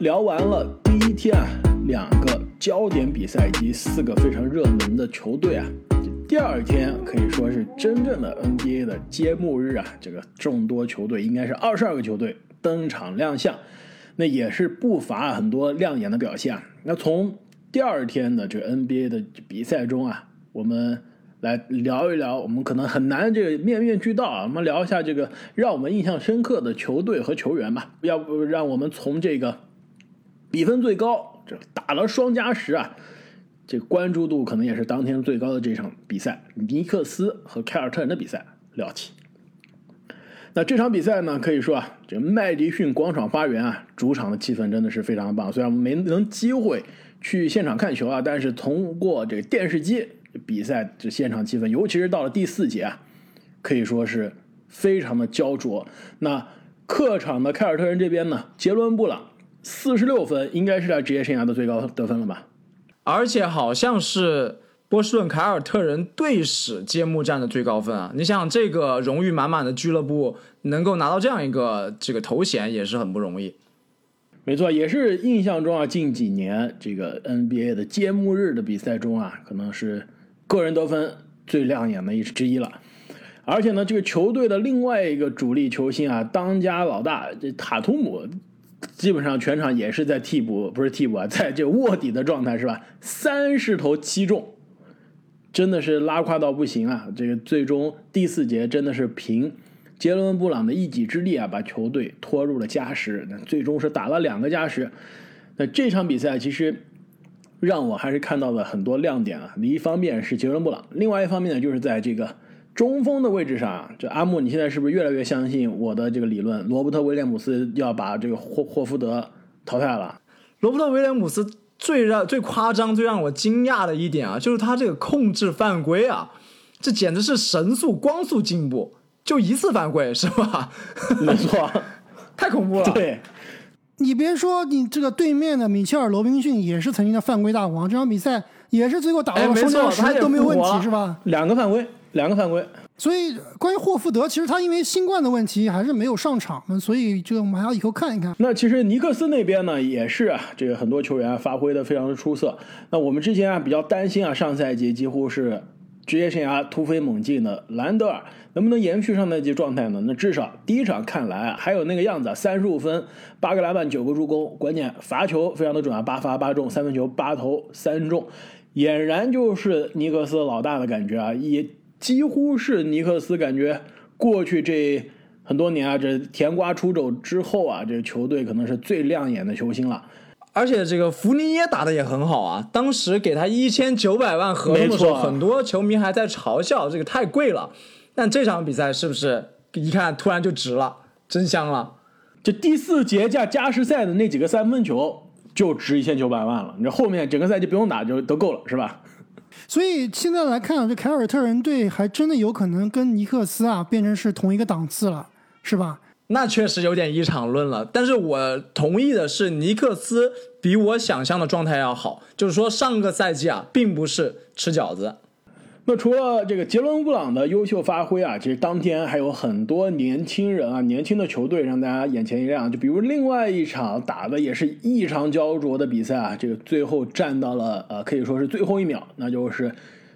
聊完了第一天啊，两个焦点比赛以及四个非常热门的球队啊，第二天可以说是真正的 NBA 的揭幕日啊，这个众多球队应该是二十二个球队登场亮相，那也是不乏很多亮眼的表现啊。那从第二天的这个 NBA 的比赛中啊，我们。来聊一聊，我们可能很难这个面面俱到啊。我们聊一下这个让我们印象深刻的球队和球员吧。要不让我们从这个比分最高，这打了双加时啊，这关注度可能也是当天最高的这场比赛——尼克斯和凯尔特人的比赛聊起。那这场比赛呢，可以说啊，这麦迪逊广场花园啊，主场的气氛真的是非常棒。虽然没能机会去现场看球啊，但是通过这个电视机。比赛这现场气氛，尤其是到了第四节啊，可以说是非常的焦灼。那客场的凯尔特人这边呢，杰伦布朗四十六分，应该是他职业生涯的最高得分了吧？而且好像是波士顿凯尔特人队史揭幕战的最高分啊！你想，这个荣誉满满的俱乐部能够拿到这样一个这个头衔，也是很不容易。没错，也是印象中啊，近几年这个 NBA 的揭幕日的比赛中啊，可能是。个人得分最亮眼的一之一了，而且呢，这个球队的另外一个主力球星啊，当家老大这塔图姆，基本上全场也是在替补，不是替补啊，在这卧底的状态是吧？三十投七中，真的是拉胯到不行啊！这个最终第四节真的是凭杰伦布朗的一己之力啊，把球队拖入了加时，那最终是打了两个加时。那这场比赛其实。让我还是看到了很多亮点啊！一方面是杰伦布朗，另外一方面呢，就是在这个中锋的位置上啊，这阿木，你现在是不是越来越相信我的这个理论？罗伯特威廉姆斯要把这个霍霍福德淘汰了。罗伯特威廉姆斯最让最夸张、最让我惊讶的一点啊，就是他这个控制犯规啊，这简直是神速、光速进步，就一次犯规是吧？没错，太恐怖了。对。你别说，你这个对面的米切尔·罗宾逊也是曾经的犯规大王，这场比赛也是最后打到双加时都没有问题，是吧？两个犯规，两个犯规。所以关于霍福德，其实他因为新冠的问题还是没有上场，所以这个我们还要以后看一看。那其实尼克斯那边呢，也是啊，这个很多球员发挥的非常的出色。那我们之前啊比较担心啊，上赛季几乎是。职业生涯突飞猛进的兰德尔能不能延续上赛季状态呢？那至少第一场看来啊，还有那个样子，三十五分，八个篮板，九个助攻，关键罚球非常的准啊，八罚八中，三分球八投三中，俨然就是尼克斯老大的感觉啊，也几乎是尼克斯感觉过去这很多年啊，这甜瓜出走之后啊，这球队可能是最亮眼的球星了。而且这个福尼耶打的也很好啊，当时给他一千九百万合同的时候，很多球迷还在嘲笑这个太贵了。但这场比赛是不是一看突然就值了，真香了？这第四节加加时赛的那几个三分球就值一千九百万了。你这后面整个赛季不用打就都够了，是吧？所以现在来看，这凯尔特人队还真的有可能跟尼克斯啊变成是同一个档次了，是吧？那确实有点一场论了，但是我同意的是，尼克斯比我想象的状态要好。就是说，上个赛季啊，并不是吃饺子。那除了这个杰伦布朗的优秀发挥啊，其实当天还有很多年轻人啊，年轻的球队让大家眼前一亮。就比如另外一场打的也是异常焦灼的比赛啊，这个最后战到了呃，可以说是最后一秒，那就是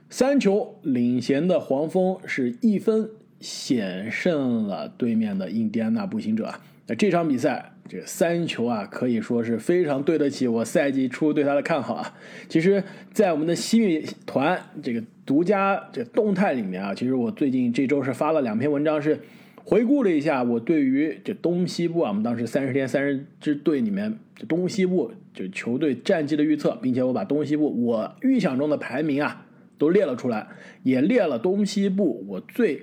三球领衔的黄蜂是一分。险胜了对面的印第安纳步行者。那这场比赛，这三球啊，可以说是非常对得起我赛季初对他的看好啊。其实，在我们的西米团这个独家这动态里面啊，其实我最近这周是发了两篇文章，是回顾了一下我对于这东西部啊，我们当时三十天三十支队里面这东西部就球队战绩的预测，并且我把东西部我预想中的排名啊都列了出来，也列了东西部我最。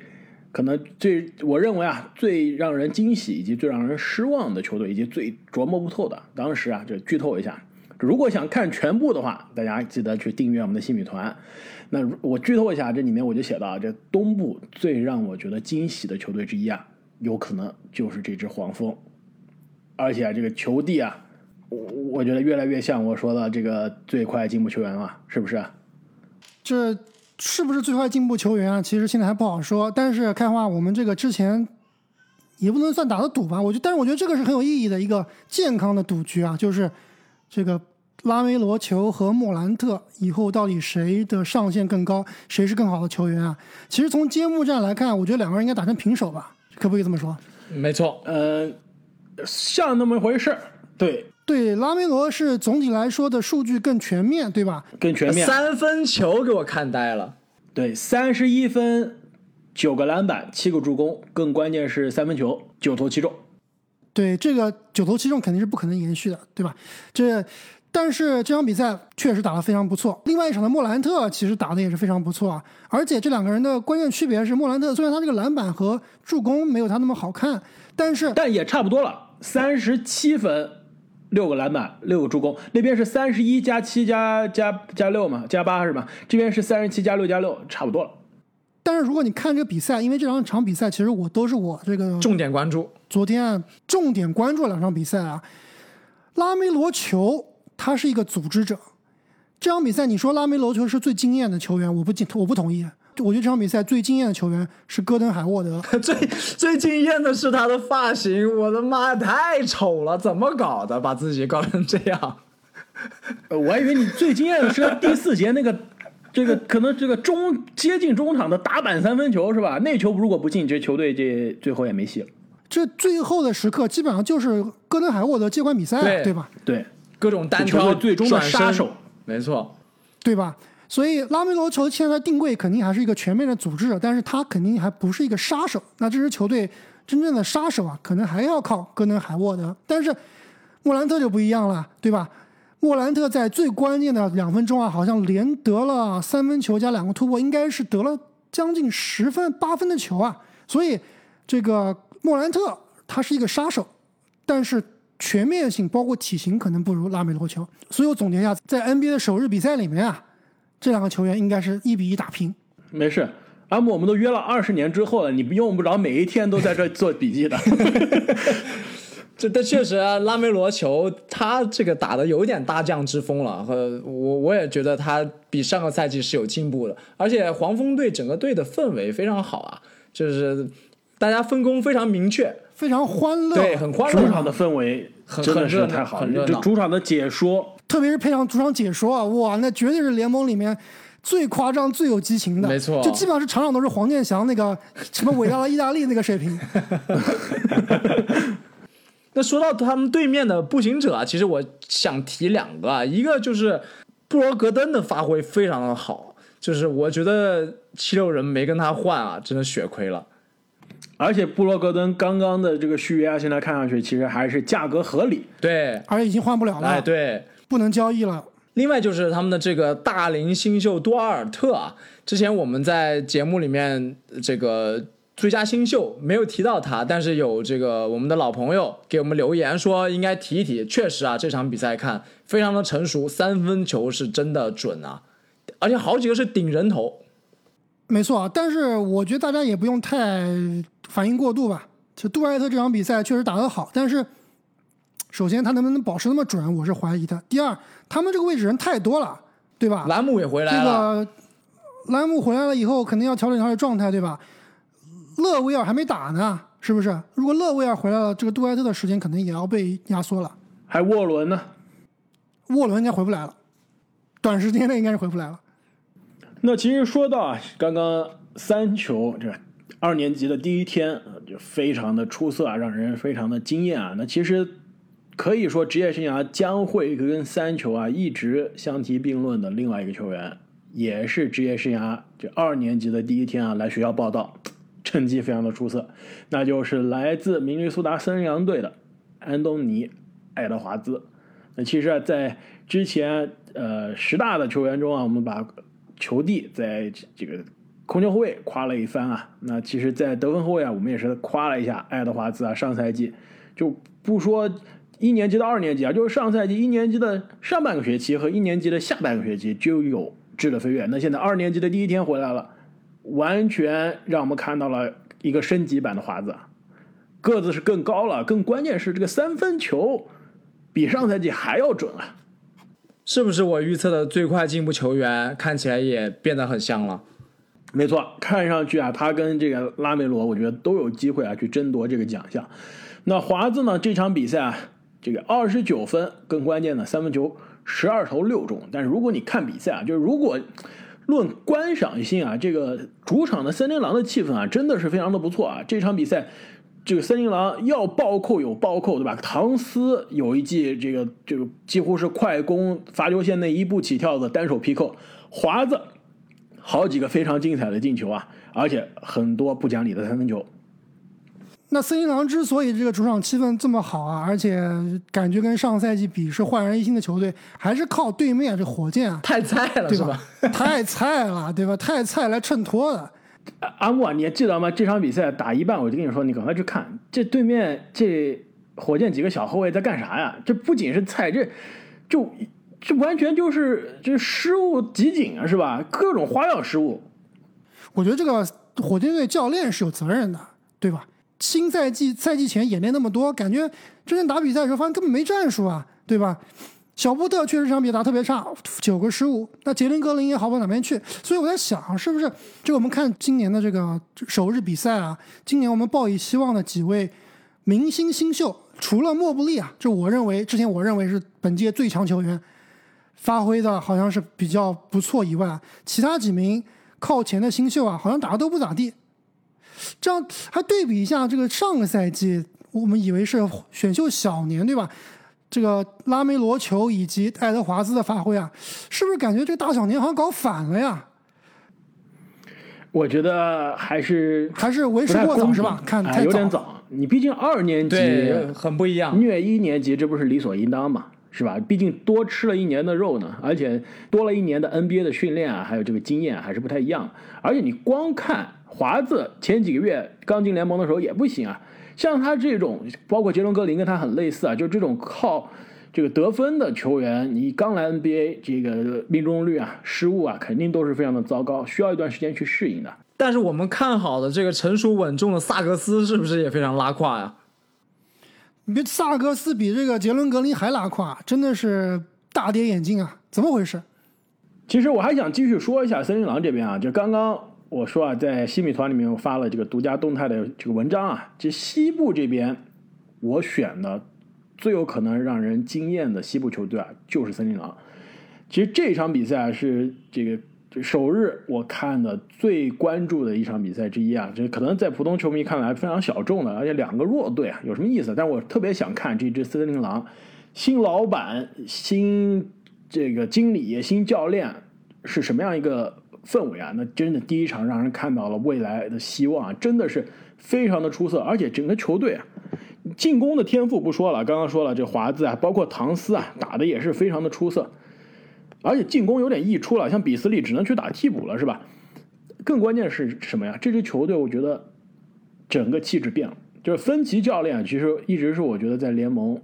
可能最我认为啊，最让人惊喜以及最让人失望的球队，以及最琢磨不透的，当时啊，就剧透一下。如果想看全部的话，大家记得去订阅我们的新米团。那我剧透一下，这里面我就写到，这东部最让我觉得惊喜的球队之一啊，有可能就是这支黄蜂。而且这个球帝啊，我我觉得越来越像我说的这个最快进步球员了，是不是？这。是不是最快进步球员啊？其实现在还不好说。但是开花，我们这个之前也不能算打的赌吧。我觉得，但是我觉得这个是很有意义的一个健康的赌局啊，就是这个拉梅罗球和莫兰特以后到底谁的上限更高，谁是更好的球员啊？其实从揭幕战来看，我觉得两个人应该打成平手吧，可不可以这么说？没错，呃，像那么回事儿，对。对，拉梅罗是总体来说的数据更全面，对吧？更全面。三分球给我看呆了。对，三十一分，九个篮板，七个助攻，更关键是三分球九投七中。对，这个九投七中肯定是不可能延续的，对吧？这，但是这场比赛确实打得非常不错。另外一场的莫兰特其实打得也是非常不错啊。而且这两个人的关键区别是，莫兰特虽然他这个篮板和助攻没有他那么好看，但是但也差不多了，三十七分。六个篮板，六个助攻，那边是三十一加七加加加六嘛，加八是吧？这边是三十七加六加六，差不多了。但是如果你看这个比赛，因为这两场比赛其实我都是我这个重点关注，昨天重点关注了两场比赛啊。拉梅罗球他是一个组织者，这场比赛你说拉梅罗球是最惊艳的球员，我不惊，我不同意。我觉得这场比赛最惊艳的球员是戈登海沃德。最最惊艳的是他的发型，我的妈，太丑了！怎么搞的？把自己搞成这样？我还以为你最惊艳的是第四节那个，这个可能这个中接近中场的打板三分球是吧？那球如果不进，这球队这最后也没戏了。这最后的时刻基本上就是戈登海沃德接管比赛，对吧？对，各种单挑最终的杀手，没错，对吧？所以拉梅罗球现在定位肯定还是一个全面的组织者，但是他肯定还不是一个杀手。那这支球队真正的杀手啊，可能还要靠戈登海沃德。但是莫兰特就不一样了，对吧？莫兰特在最关键的两分钟啊，好像连得了三分球加两个突破，应该是得了将近十分八分的球啊。所以这个莫兰特他是一个杀手，但是全面性包括体型可能不如拉梅罗球。所以我总结一下，在 NBA 的首日比赛里面啊。这两个球员应该是一比一打平。没事，阿姆，我们都约了二十年之后了，你不用不着每一天都在这做笔记的。这但确实啊，拉梅罗球他这个打的有点大将之风了，和我我也觉得他比上个赛季是有进步的。而且黄蜂队整个队的氛围非常好啊，就是大家分工非常明确，非常欢乐，对，很欢乐。主场的氛围真的是太好了，就主场的解说。特别是配上主场解说啊，哇，那绝对是联盟里面最夸张、最有激情的。没错，就基本上是场场都是黄健翔那个什么伟大的意大利那个水平。那说到他们对面的步行者啊，其实我想提两个啊，一个就是布罗格登的发挥非常的好，就是我觉得七六人没跟他换啊，真的血亏了。而且布罗格登刚刚的这个续约啊，现在看上去其实还是价格合理。对，而且已经换不了了。哎，对。不能交易了。另外就是他们的这个大龄新秀多尔尔特啊，之前我们在节目里面这个最佳新秀没有提到他，但是有这个我们的老朋友给我们留言说应该提一提。确实啊，这场比赛看非常的成熟，三分球是真的准啊，而且好几个是顶人头。没错啊，但是我觉得大家也不用太反应过度吧。就杜尔特这场比赛确实打得好，但是。首先，他能不能保持那么准，我是怀疑的。第二，他们这个位置人太多了，对吧？兰姆也回来了。这个兰姆回来了以后，肯定要调整调整状态，对吧？勒维尔还没打呢，是不是？如果勒维尔回来了，这个杜埃特的时间可能也要被压缩了。还沃伦呢？沃伦应该回不来了，短时间内应该是回不来了。那其实说到啊，刚刚三球这二年级的第一天就非常的出色啊，让人非常的惊艳啊。那其实。可以说，职业生涯将会跟三球啊一直相提并论的另外一个球员，也是职业生涯这二年级的第一天啊来学校报道，成绩非常的出色，那就是来自明尼苏达森林狼队的安东尼·爱德华兹。那其实啊，在之前呃十大的球员中啊，我们把球帝在这个控球后卫夸了一番啊。那其实，在得分后卫啊，我们也是夸了一下爱德华兹啊。上赛季就不说。一年级到二年级啊，就是上赛季一年级的上半个学期和一年级的下半个学期就有质的飞跃。那现在二年级的第一天回来了，完全让我们看到了一个升级版的华子，个子是更高了，更关键是这个三分球比上赛季还要准啊！是不是我预测的最快进步球员看起来也变得很像了？没错，看上去啊，他跟这个拉梅罗，我觉得都有机会啊去争夺这个奖项。那华子呢，这场比赛啊，这个二十九分，更关键的三分球十二投六中。但是如果你看比赛啊，就是如果论观赏性啊，这个主场的森林狼的气氛啊，真的是非常的不错啊。这场比赛，这个森林狼要暴扣有暴扣，对吧？唐斯有一记这个这个几乎是快攻罚球线内一步起跳的单手劈扣，华子。好几个非常精彩的进球啊，而且很多不讲理的三分球。那森林狼之所以这个主场气氛这么好啊，而且感觉跟上赛季比是焕然一新的球队，还是靠对面这火箭啊，太菜了，对吧？太菜了，对吧？太菜来衬托的。阿木，你还记得吗？这场比赛打一半，我就跟你说，你赶快去看这对面这火箭几个小后卫在干啥呀？这不仅是菜，这就。这完全就是这失误集锦啊，是吧？各种花样失误。我觉得这个火箭队教练是有责任的，对吧？新赛季赛季前演练那么多，感觉真正打比赛的时候发现根本没战术啊，对吧？小波特确实这场比赛打特别差，九个失误。那杰林格林也好不到哪边去，所以我在想，是不是就我们看今年的这个首日比赛啊？今年我们抱以希望的几位明星新秀，除了莫布利啊，就我认为之前我认为是本届最强球员。发挥的好像是比较不错以外，其他几名靠前的新秀啊，好像打的都不咋地。这样还对比一下这个上个赛季，我们以为是选秀小年对吧？这个拉梅罗球以及爱德华兹的发挥啊，是不是感觉这个大小年好像搞反了呀？我觉得还是还是为时过早是吧？看有点早，你毕竟二年级很不一样，虐一年级这不是理所应当吗？是吧？毕竟多吃了一年的肉呢，而且多了一年的 NBA 的训练啊，还有这个经验还是不太一样。而且你光看华子前几个月刚进联盟的时候也不行啊，像他这种，包括杰伦格林跟他很类似啊，就这种靠这个得分的球员，你刚来 NBA，这个命中率啊、失误啊，肯定都是非常的糟糕，需要一段时间去适应的。但是我们看好的这个成熟稳重的萨格斯，是不是也非常拉胯呀？你比萨格斯比这个杰伦格林还拉胯，真的是大跌眼镜啊！怎么回事？其实我还想继续说一下森林狼这边啊，就刚刚我说啊，在西米团里面我发了这个独家动态的这个文章啊，这西部这边我选的最有可能让人惊艳的西部球队啊，就是森林狼。其实这场比赛是这个。这首日我看的最关注的一场比赛之一啊，这可能在普通球迷看来非常小众的，而且两个弱队啊，有什么意思？但我特别想看这支森林狼，新老板、新这个经理、新教练是什么样一个氛围啊？那真的第一场让人看到了未来的希望，真的是非常的出色，而且整个球队啊，进攻的天赋不说了，刚刚说了这华子啊，包括唐斯啊，打的也是非常的出色。而且进攻有点溢出了，像比斯利只能去打替补了，是吧？更关键是什么呀？这支球队我觉得整个气质变了。就是芬奇教练，其实一直是我觉得在联盟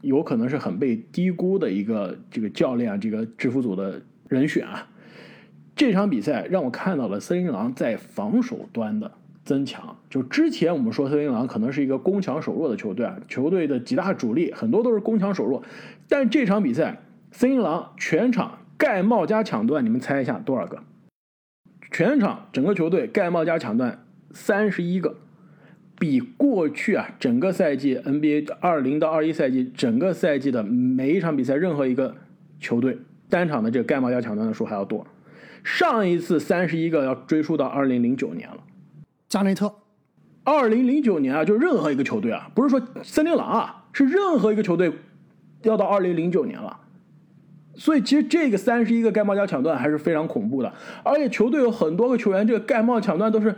有可能是很被低估的一个这个教练，这个制服组的人选啊。这场比赛让我看到了森林狼在防守端的增强。就之前我们说森林狼可能是一个攻强守弱的球队啊，球队的几大主力很多都是攻强守弱，但这场比赛森林狼全场。盖帽加抢断，你们猜一下多少个？全场整个球队盖帽加抢断三十一个，比过去啊整个赛季 NBA 二零到二一赛季整个赛季的每一场比赛任何一个球队单场的这个盖帽加抢断的数还要多。上一次三十一个要追溯到二零零九年了。加内特，二零零九年啊，就任何一个球队啊，不是说森林狼啊，是任何一个球队要到二零零九年了。所以其实这个三十一个盖帽加抢断还是非常恐怖的，而且球队有很多个球员，这个盖帽抢断都是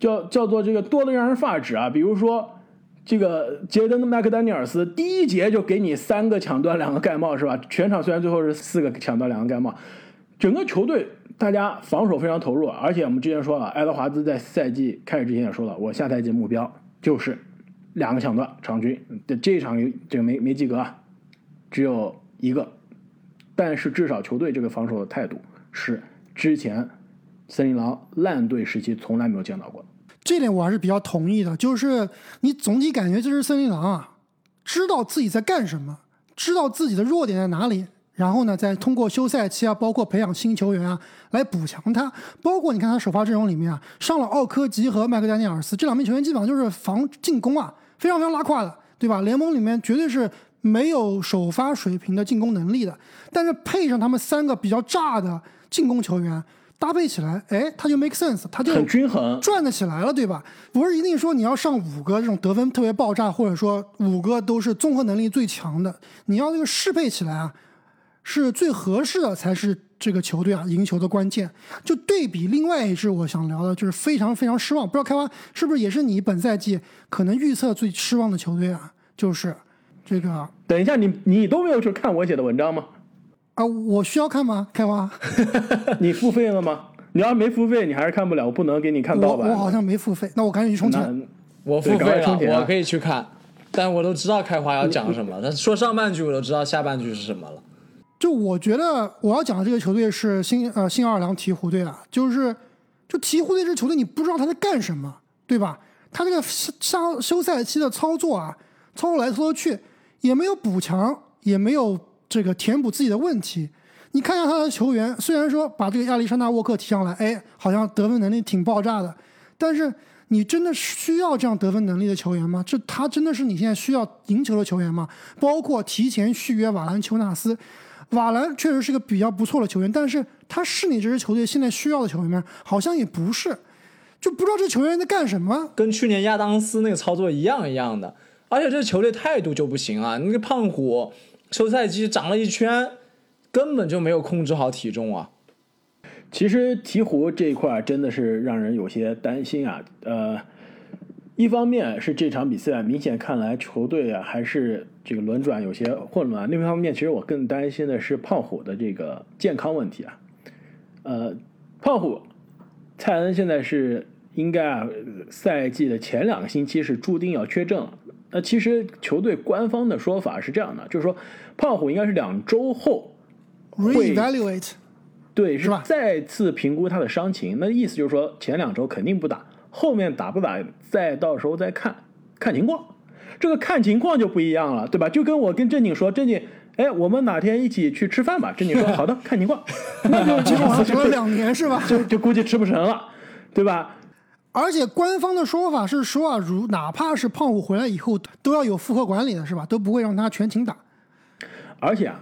叫叫做这个多的让人发指啊。比如说这个杰登麦克丹尼尔斯，第一节就给你三个抢断，两个盖帽是吧？全场虽然最后是四个抢断，两个盖帽，整个球队大家防守非常投入，而且我们之前说了，爱德华兹在赛季开始之前也说了，我下赛季目标就是两个抢断场均，这这一场这个没没及格啊，只有一个。但是至少球队这个防守的态度是之前森林狼烂队时期从来没有见到过的，这点我还是比较同意的。就是你总体感觉这支森林狼啊，知道自己在干什么，知道自己的弱点在哪里，然后呢，再通过休赛期啊，包括培养新球员啊，来补强他。包括你看他首发阵容里面啊，上了奥科吉和麦克丹尼尔斯这两名球员，基本上就是防进攻啊，非常非常拉胯的，对吧？联盟里面绝对是没有首发水平的进攻能力的。但是配上他们三个比较炸的进攻球员，搭配起来，哎，他就 make sense，他就很均衡，转得起来了，对吧？不是一定说你要上五个这种得分特别爆炸，或者说五个都是综合能力最强的，你要这个适配起来啊。是最合适的，才是这个球队啊赢球的关键。就对比另外一支，我想聊的就是非常非常失望。不知道开花是不是也是你本赛季可能预测最失望的球队啊？就是这个。等一下，你你都没有去看我写的文章吗？啊，我需要看吗？开花，你付费了吗？你要没付费，你还是看不了。我不能给你看盗版。我好像没付费，那我赶紧去充钱。我付费了，我可以去看，但我都知道开花要讲什么。他说上半句，我都知道下半句是什么了。就我觉得我要讲的这个球队是新呃新奥尔良鹈鹕队啊，就是就鹈鹕队这球队你不知道他在干什么，对吧？他这个休休赛期的操作啊，操作来操作去也没有补强，也没有这个填补自己的问题。你看一下他的球员，虽然说把这个亚历山大沃克提上来，哎，好像得分能力挺爆炸的，但是你真的需要这样得分能力的球员吗？这他真的是你现在需要赢球的球员吗？包括提前续约瓦兰丘纳斯。瓦兰确实是个比较不错的球员，但是他是你这支球队现在需要的球员吗？好像也不是，就不知道这球员在干什么。跟去年亚当斯那个操作一样一样的，而且这球队态度就不行啊！那个胖虎休赛期长了一圈，根本就没有控制好体重啊。其实鹈鹕这一块真的是让人有些担心啊，呃。一方面是这场比赛明显看来球队啊还是这个轮转有些混乱，另一方面其实我更担心的是胖虎的这个健康问题啊。呃，胖虎蔡恩现在是应该啊赛季的前两个星期是注定要缺阵了。那其实球队官方的说法是这样的，就是说胖虎应该是两周后会 evaluate，对，是吧？再次评估他的伤情。那意思就是说前两周肯定不打。后面打不打，再到时候再看，看情况。这个看情况就不一样了，对吧？就跟我跟正经说，正经，哎，我们哪天一起去吃饭吧？正经说 好的，看情况。那就结果 等了两年是吧？就就估计吃不成了，对吧？而且官方的说法是说啊，如哪怕是胖虎回来以后，都要有复合管理的是吧？都不会让他全勤打。而且啊，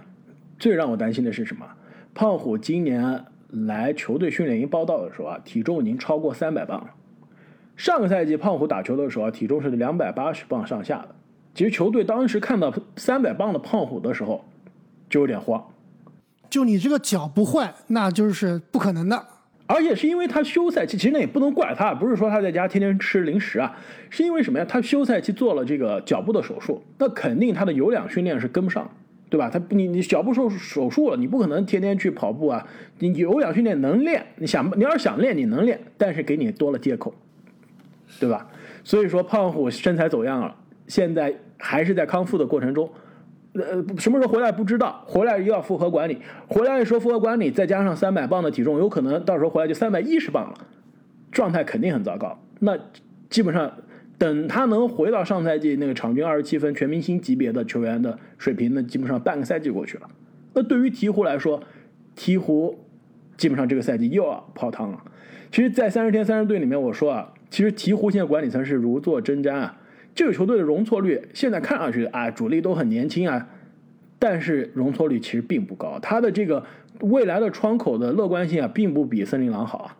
最让我担心的是什么？胖虎今年来球队训练营报道的时候啊，体重已经超过三百磅了。上个赛季胖虎打球的时候啊，体重是两百八十磅上下的。其实球队当时看到三百磅的胖虎的时候，就有点慌。就你这个脚不坏，那就是不可能的。而且是因为他休赛期，其实那也不能怪他，不是说他在家天天吃零食啊，是因为什么呀？他休赛期做了这个脚部的手术，那肯定他的有氧训练是跟不上，对吧？他你你脚部手手术了，你不可能天天去跑步啊。你有氧训练能练，你想你要是想练，你能练，但是给你多了借口。对吧？所以说胖虎身材走样了，现在还是在康复的过程中。呃，什么时候回来不知道，回来又要复合管理，回来一说复合管理，再加上三百磅的体重，有可能到时候回来就三百一十磅了，状态肯定很糟糕。那基本上等他能回到上赛季那个场均二十七分全明星级别的球员的水平，那基本上半个赛季过去了。那对于鹈鹕来说，鹈鹕基本上这个赛季又要泡汤了。其实，在三十天三十队里面，我说啊。其实鹈鹕现在管理层是如坐针毡啊，这个球队的容错率现在看上去啊，主力都很年轻啊，但是容错率其实并不高，他的这个未来的窗口的乐观性啊，并不比森林狼好啊。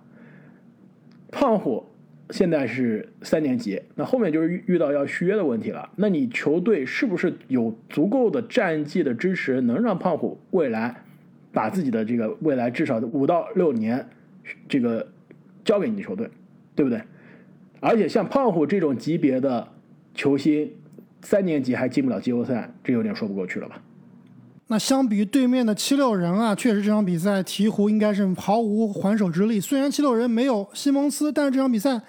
胖虎现在是三年级，那后面就是遇到要续约的问题了，那你球队是不是有足够的战绩的支持，能让胖虎未来把自己的这个未来至少五到六年这个交给你的球队，对不对？而且像胖虎这种级别的球星，三年级还进不了季后赛，这有点说不过去了吧？那相比于对面的七六人啊，确实这场比赛鹈鹕应该是毫无还手之力。虽然七六人没有西蒙斯，但是这场比赛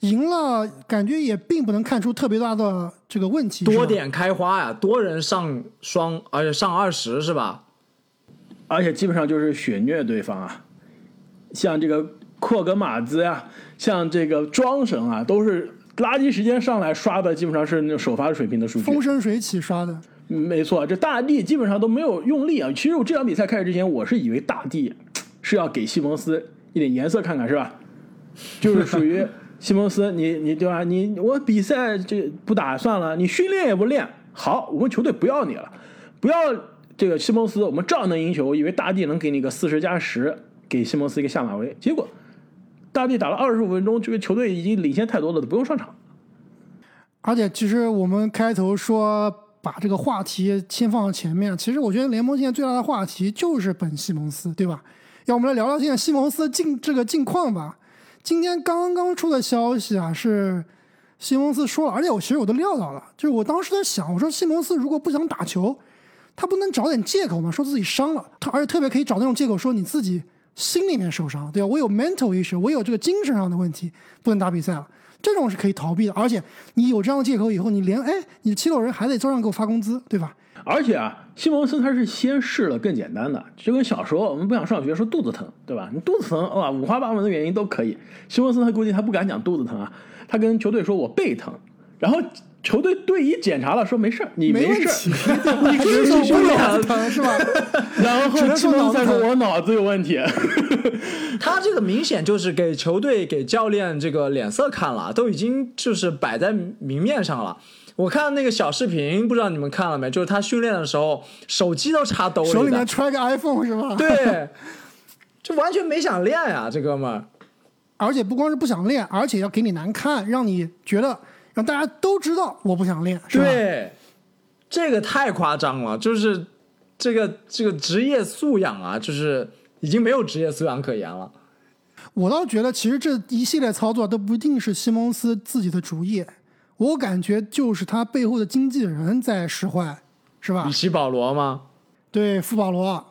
赢了，感觉也并不能看出特别大的这个问题。多点开花呀，多人上双，而且上二十是吧？而且基本上就是血虐对方啊，像这个库格马兹呀。像这个庄神啊，都是垃圾时间上来刷的，基本上是那首发水平的数据。风生水起刷的。没错，这大帝基本上都没有用力啊。其实我这场比赛开始之前，我是以为大帝是要给西蒙斯一点颜色看看，是吧？就是属于 西蒙斯，你你对吧？你我比赛这不打算了，你训练也不练，好，我们球队不要你了，不要这个西蒙斯，我们照样能赢球。以为大帝能给你个四十加十，给西蒙斯一个下马威，结果大帝打了二十五分钟，这个球队已经领先太多了，都不用上场。而且，其实我们开头说。把这个话题先放到前面。其实我觉得联盟现在最大的话题就是本西蒙斯，对吧？要我们来聊聊现在西蒙斯的近这个近况吧。今天刚刚出的消息啊，是西蒙斯说了，而且我其实我都料到了，就是我当时在想，我说西蒙斯如果不想打球，他不能找点借口吗？说自己伤了，他而且特别可以找那种借口说你自己心里面受伤，对吧？我有 mental issue，我有这个精神上的问题，不能打比赛了。这种是可以逃避的，而且你有这样的借口以后，你连哎，你七六人还得照样给我发工资，对吧？而且啊，西蒙森他是先试了更简单的，就跟小时候我们不想上学说肚子疼，对吧？你肚子疼啊，五花八门的原因都可以。西蒙森他估计他不敢讲肚子疼啊，他跟球队说我背疼，然后。球队队医检查了，说没事儿你没事儿你可以说我脑子疼是吧？然后西蒙斯说我脑子有问题。他这个明显就是给球队、给教练这个脸色看了，都已经就是摆在明面上了。我看那个小视频，不知道你们看了没？就是他训练的时候，手机都插兜里，手里面揣个 iPhone 是吧？对，就完全没想练呀，这哥们儿。而且不光是不想练，而且要给你难看，让你觉得。让大家都知道我不想练，是吧？对，这个太夸张了，就是这个这个职业素养啊，就是已经没有职业素养可言了。我倒觉得，其实这一系列操作都不一定是西蒙斯自己的主意，我感觉就是他背后的经纪人在使坏，是吧？比奇保罗吗？对，富保罗。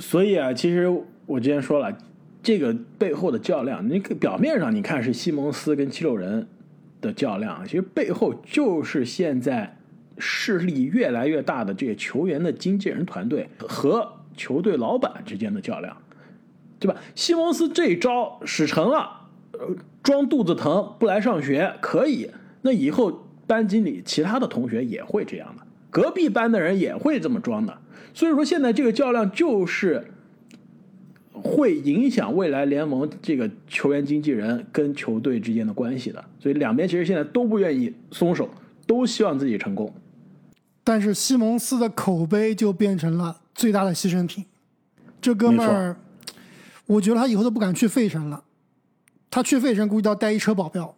所以啊，其实我之前说了，这个背后的较量，你表面上你看是西蒙斯跟七六人。的较量，其实背后就是现在势力越来越大的这些球员的经纪人团队和球队老板之间的较量，对吧？西蒙斯这一招使成了，呃装肚子疼不来上学可以，那以后班级里其他的同学也会这样的，隔壁班的人也会这么装的，所以说现在这个较量就是。会影响未来联盟这个球员经纪人跟球队之间的关系的，所以两边其实现在都不愿意松手，都希望自己成功。但是西蒙斯的口碑就变成了最大的牺牲品。这哥们儿，我觉得他以后都不敢去费城了。他去费城估计都要带一车保镖。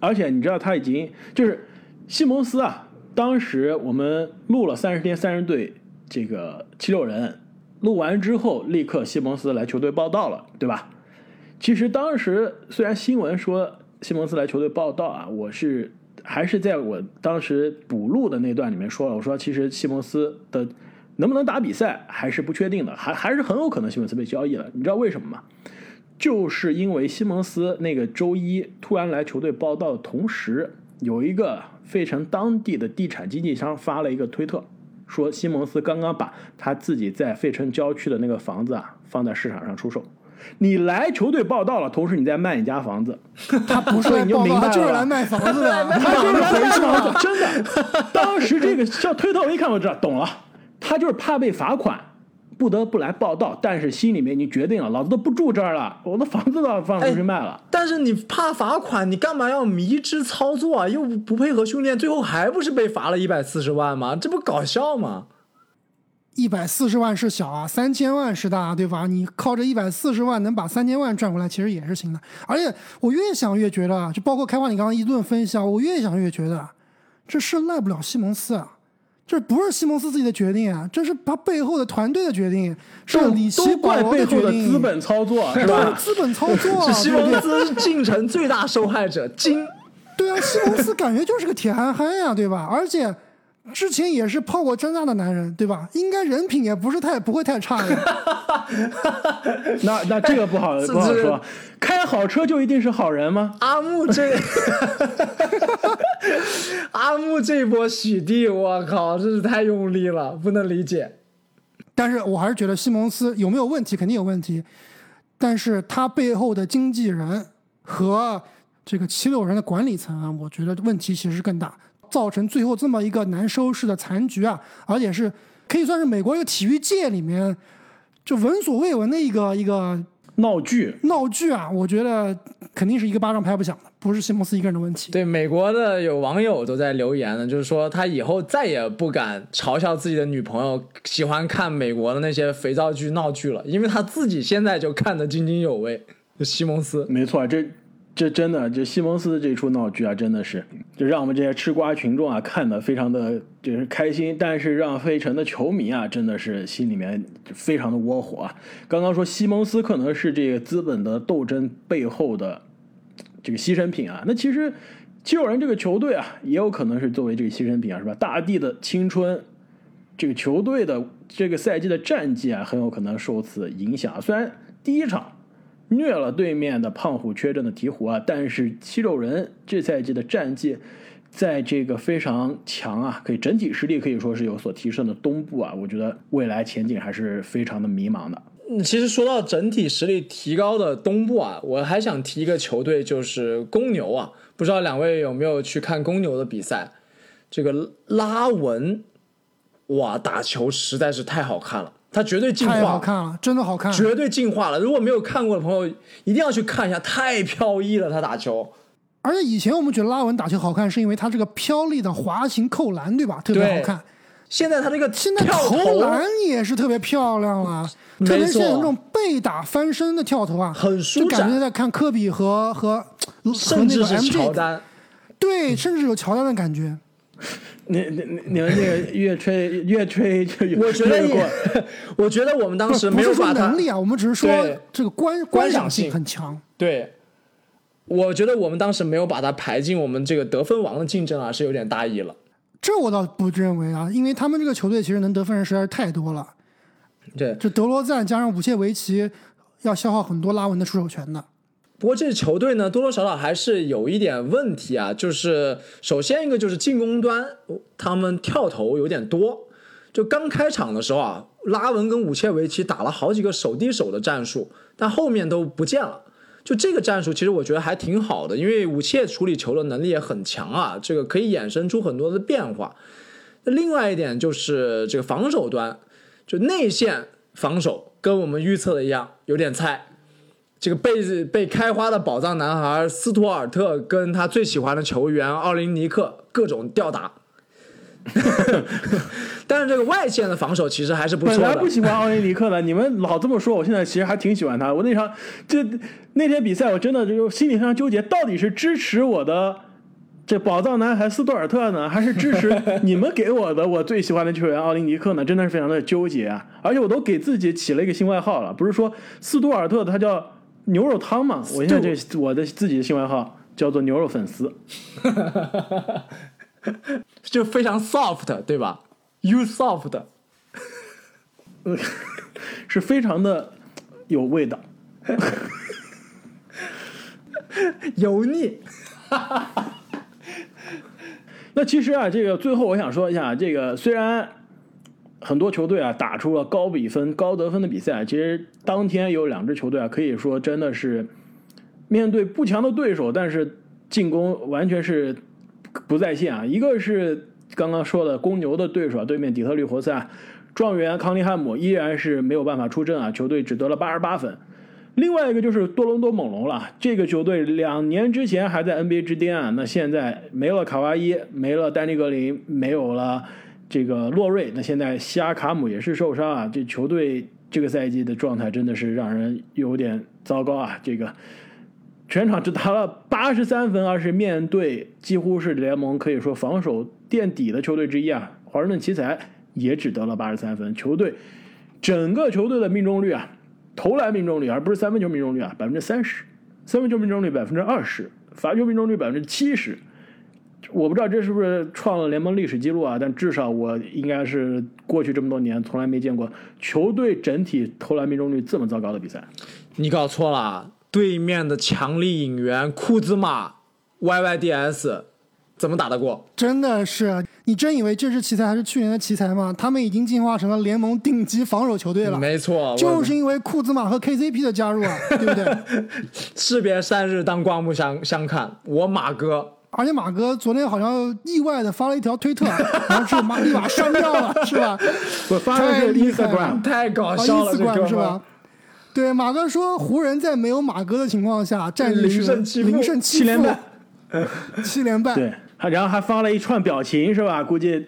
而且你知道他已经就是西蒙斯啊，当时我们录了三十天三十队这个七六人。录完之后，立刻西蒙斯来球队报道了，对吧？其实当时虽然新闻说西蒙斯来球队报道啊，我是还是在我当时补录的那段里面说了，我说其实西蒙斯的能不能打比赛还是不确定的，还还是很有可能西蒙斯被交易了。你知道为什么吗？就是因为西蒙斯那个周一突然来球队报道的同时，有一个费城当地的地产经纪商发了一个推特。说西蒙斯刚刚把他自己在费城郊区的那个房子啊放在市场上出售，你来球队报道了，同时你在卖你家房子，他不是你就明白了，就是来卖房子的，他就是回房子，真的。当时这个叫推特，我一看我知道，懂了，他就是怕被罚款。不得不来报道，但是心里面已经决定了，老子都不住这儿了，我的房子都要放出去卖了。但是你怕罚款，你干嘛要迷之操作啊？又不配合训练，最后还不是被罚了一百四十万吗？这不搞笑吗？一百四十万是小啊，三千万是大，对吧？你靠着一百四十万能把三千万赚回来，其实也是行的。而且我越想越觉得，就包括开花你刚刚一顿分析，啊，我越想越觉得，这事赖不了西蒙斯啊。这不是西蒙斯自己的决定啊，这是他背后的团队的决定，是里奇保罗的决定。资本操作 是吧？资本操作是西蒙斯进程最大受害者。金，对啊，西蒙斯感觉就是个铁憨憨呀，对吧？而且之前也是泡过真扎的男人，对吧？应该人品也不是太不会太差的。那那这个不好不好说，开好车就一定是好人吗？阿木这。阿木这波洗地，我靠，真是太用力了，不能理解。但是我还是觉得西蒙斯有没有问题，肯定有问题。但是他背后的经纪人和这个七六人的管理层啊，我觉得问题其实更大。造成最后这么一个难收拾的残局啊，而且是可以算是美国一个体育界里面就闻所未闻的一个一个闹剧闹剧啊！我觉得肯定是一个巴掌拍不响的，不是西蒙斯一个人的问题。对，美国的有网友都在留言呢，就是说他以后再也不敢嘲笑自己的女朋友喜欢看美国的那些肥皂剧闹剧了，因为他自己现在就看得津津有味。西蒙斯，没错，这。这真的，这西蒙斯的这出闹剧啊，真的是就让我们这些吃瓜群众啊看的非常的就是开心，但是让费城的球迷啊真的是心里面非常的窝火啊。刚刚说西蒙斯可能是这个资本的斗争背后的这个牺牲品啊，那其实七六人这个球队啊也有可能是作为这个牺牲品啊，是吧？大地的青春，这个球队的这个赛季的战绩啊，很有可能受此影响。虽然第一场。虐了对面的胖虎缺阵的鹈鹕啊，但是七六人这赛季的战绩，在这个非常强啊，可以整体实力可以说是有所提升的东部啊，我觉得未来前景还是非常的迷茫的。其实说到整体实力提高的东部啊，我还想提一个球队，就是公牛啊，不知道两位有没有去看公牛的比赛？这个拉文，哇，打球实在是太好看了。他绝对进化，太好看了，真的好看，绝对进化了。如果没有看过的朋友，一定要去看一下，太飘逸了。他打球，而且以前我们觉得拉文打球好看，是因为他这个飘逸的滑行扣篮，对吧？特别好看。现在他这个现在投篮也是特别漂亮了，特别是那种背打翻身的跳投啊，很舒展。感觉在看科比和和甚至是乔丹，对，甚至有乔丹的感觉。你你你你们那个越吹越吹就有。我觉得过，我觉得我们当时没有把能力啊，我们只是说这个观观赏性很强。对，我觉得我们当时没有把他排进我们这个得分王的竞争啊，是有点大意了。这我倒不认为啊，因为他们这个球队其实能得分人实在是太多了。对，这德罗赞加上武切维奇，要消耗很多拉文的出手权的。不过这支球队呢，多多少少还是有一点问题啊。就是首先一个就是进攻端，他们跳投有点多。就刚开场的时候啊，拉文跟武切维奇打了好几个手递手的战术，但后面都不见了。就这个战术，其实我觉得还挺好的，因为武切处理球的能力也很强啊，这个可以衍生出很多的变化。那另外一点就是这个防守端，就内线防守跟我们预测的一样，有点菜。这个被被开花的宝藏男孩斯图尔特跟他最喜欢的球员奥林尼克各种吊打，但是这个外线的防守其实还是不错的。本来不喜欢奥林尼克的，你们老这么说，我现在其实还挺喜欢他。我那场就那天比赛，我真的就心里非常纠结，到底是支持我的这宝藏男孩斯图尔特呢，还是支持 你们给我的我最喜欢的球员奥林尼克呢？真的是非常的纠结啊！而且我都给自己起了一个新外号了，不是说斯图尔特他叫。牛肉汤嘛，我现在这我的自己的新外号叫做牛肉粉丝，就非常 soft 对吧？You soft，是非常的有味道，油腻。那其实啊，这个最后我想说一下，这个虽然。很多球队啊打出了高比分、高得分的比赛。其实当天有两支球队啊，可以说真的是面对不强的对手，但是进攻完全是不在线啊。一个是刚刚说的公牛的对手，对面底特律活塞，状元康利汉姆依然是没有办法出阵啊，球队只得了八十八分。另外一个就是多伦多猛龙了，这个球队两年之前还在 NBA 之巅啊，那现在没了卡哇伊，没了丹尼格林，没有了。这个洛瑞，那现在西亚卡姆也是受伤啊，这球队这个赛季的状态真的是让人有点糟糕啊。这个全场只打了八十三分，而是面对几乎是联盟可以说防守垫底的球队之一啊，华盛顿奇才也只得了八十三分。球队整个球队的命中率啊，投篮命中率而不是三分球命中率啊，百分之三十，三分球命中率百分之二十，罚球命中率百分之七十。我不知道这是不是创了联盟历史记录啊？但至少我应该是过去这么多年从来没见过球队整体投篮命中率这么糟糕的比赛。你搞错了，对面的强力引援库兹马，YYDS 怎么打得过？真的是，你真以为这是奇才还是去年的奇才吗？他们已经进化成了联盟顶级防守球队了。没错，就是因为库兹马和 KCP 的加入啊，对不对？士别三日，当刮目相相看。我马哥。而且马哥昨天好像意外的发了一条推特，然后是马立马删掉了，是吧？我发的是 Instagram，太搞笑了，这是吧？对，马哥说湖人，在没有马哥的情况下，战绩是零胜七连败，七连败。对，然后还发了一串表情，是吧？估计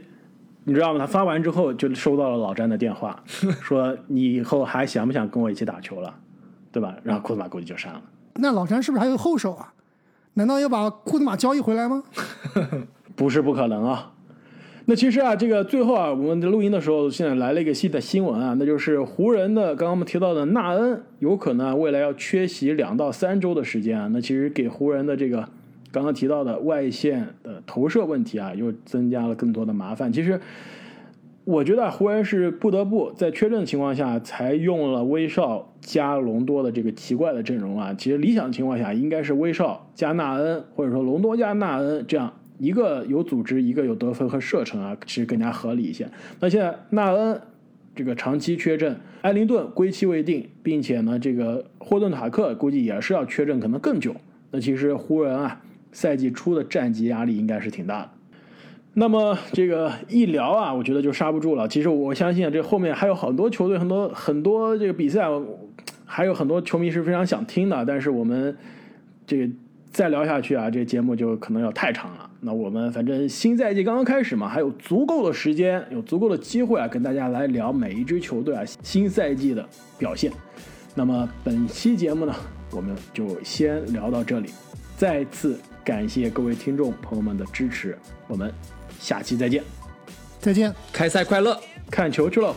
你知道吗？他发完之后就收到了老詹的电话，说你以后还想不想跟我一起打球了，对吧？然后库兹马估计就删了。那老詹是不是还有后手啊？难道要把库兹马交易回来吗？不是不可能啊。那其实啊，这个最后啊，我们录音的时候，现在来了一个新的新闻啊，那就是湖人的刚刚我们提到的纳恩有可能未来要缺席两到三周的时间啊。那其实给湖人的这个刚刚提到的外线的投射问题啊，又增加了更多的麻烦。其实我觉得湖人是不得不在缺阵的情况下，才用了威少加隆多的这个奇怪的阵容啊。其实理想情况下，应该是威少加纳恩，或者说隆多加纳恩这样。一个有组织，一个有得分和射程啊，其实更加合理一些。那现在纳恩这个长期缺阵，埃灵顿归期未定，并且呢，这个霍顿塔克估计也是要缺阵，可能更久。那其实湖人啊，赛季初的战绩压力应该是挺大的。那么这个一聊啊，我觉得就刹不住了。其实我相信这后面还有很多球队，很多很多这个比赛，还有很多球迷是非常想听的。但是我们这个再聊下去啊，这节目就可能要太长了。那我们反正新赛季刚刚开始嘛，还有足够的时间，有足够的机会啊，跟大家来聊每一支球队啊新赛季的表现。那么本期节目呢，我们就先聊到这里。再次感谢各位听众朋友们的支持，我们下期再见。再见，开赛快乐，看球去喽。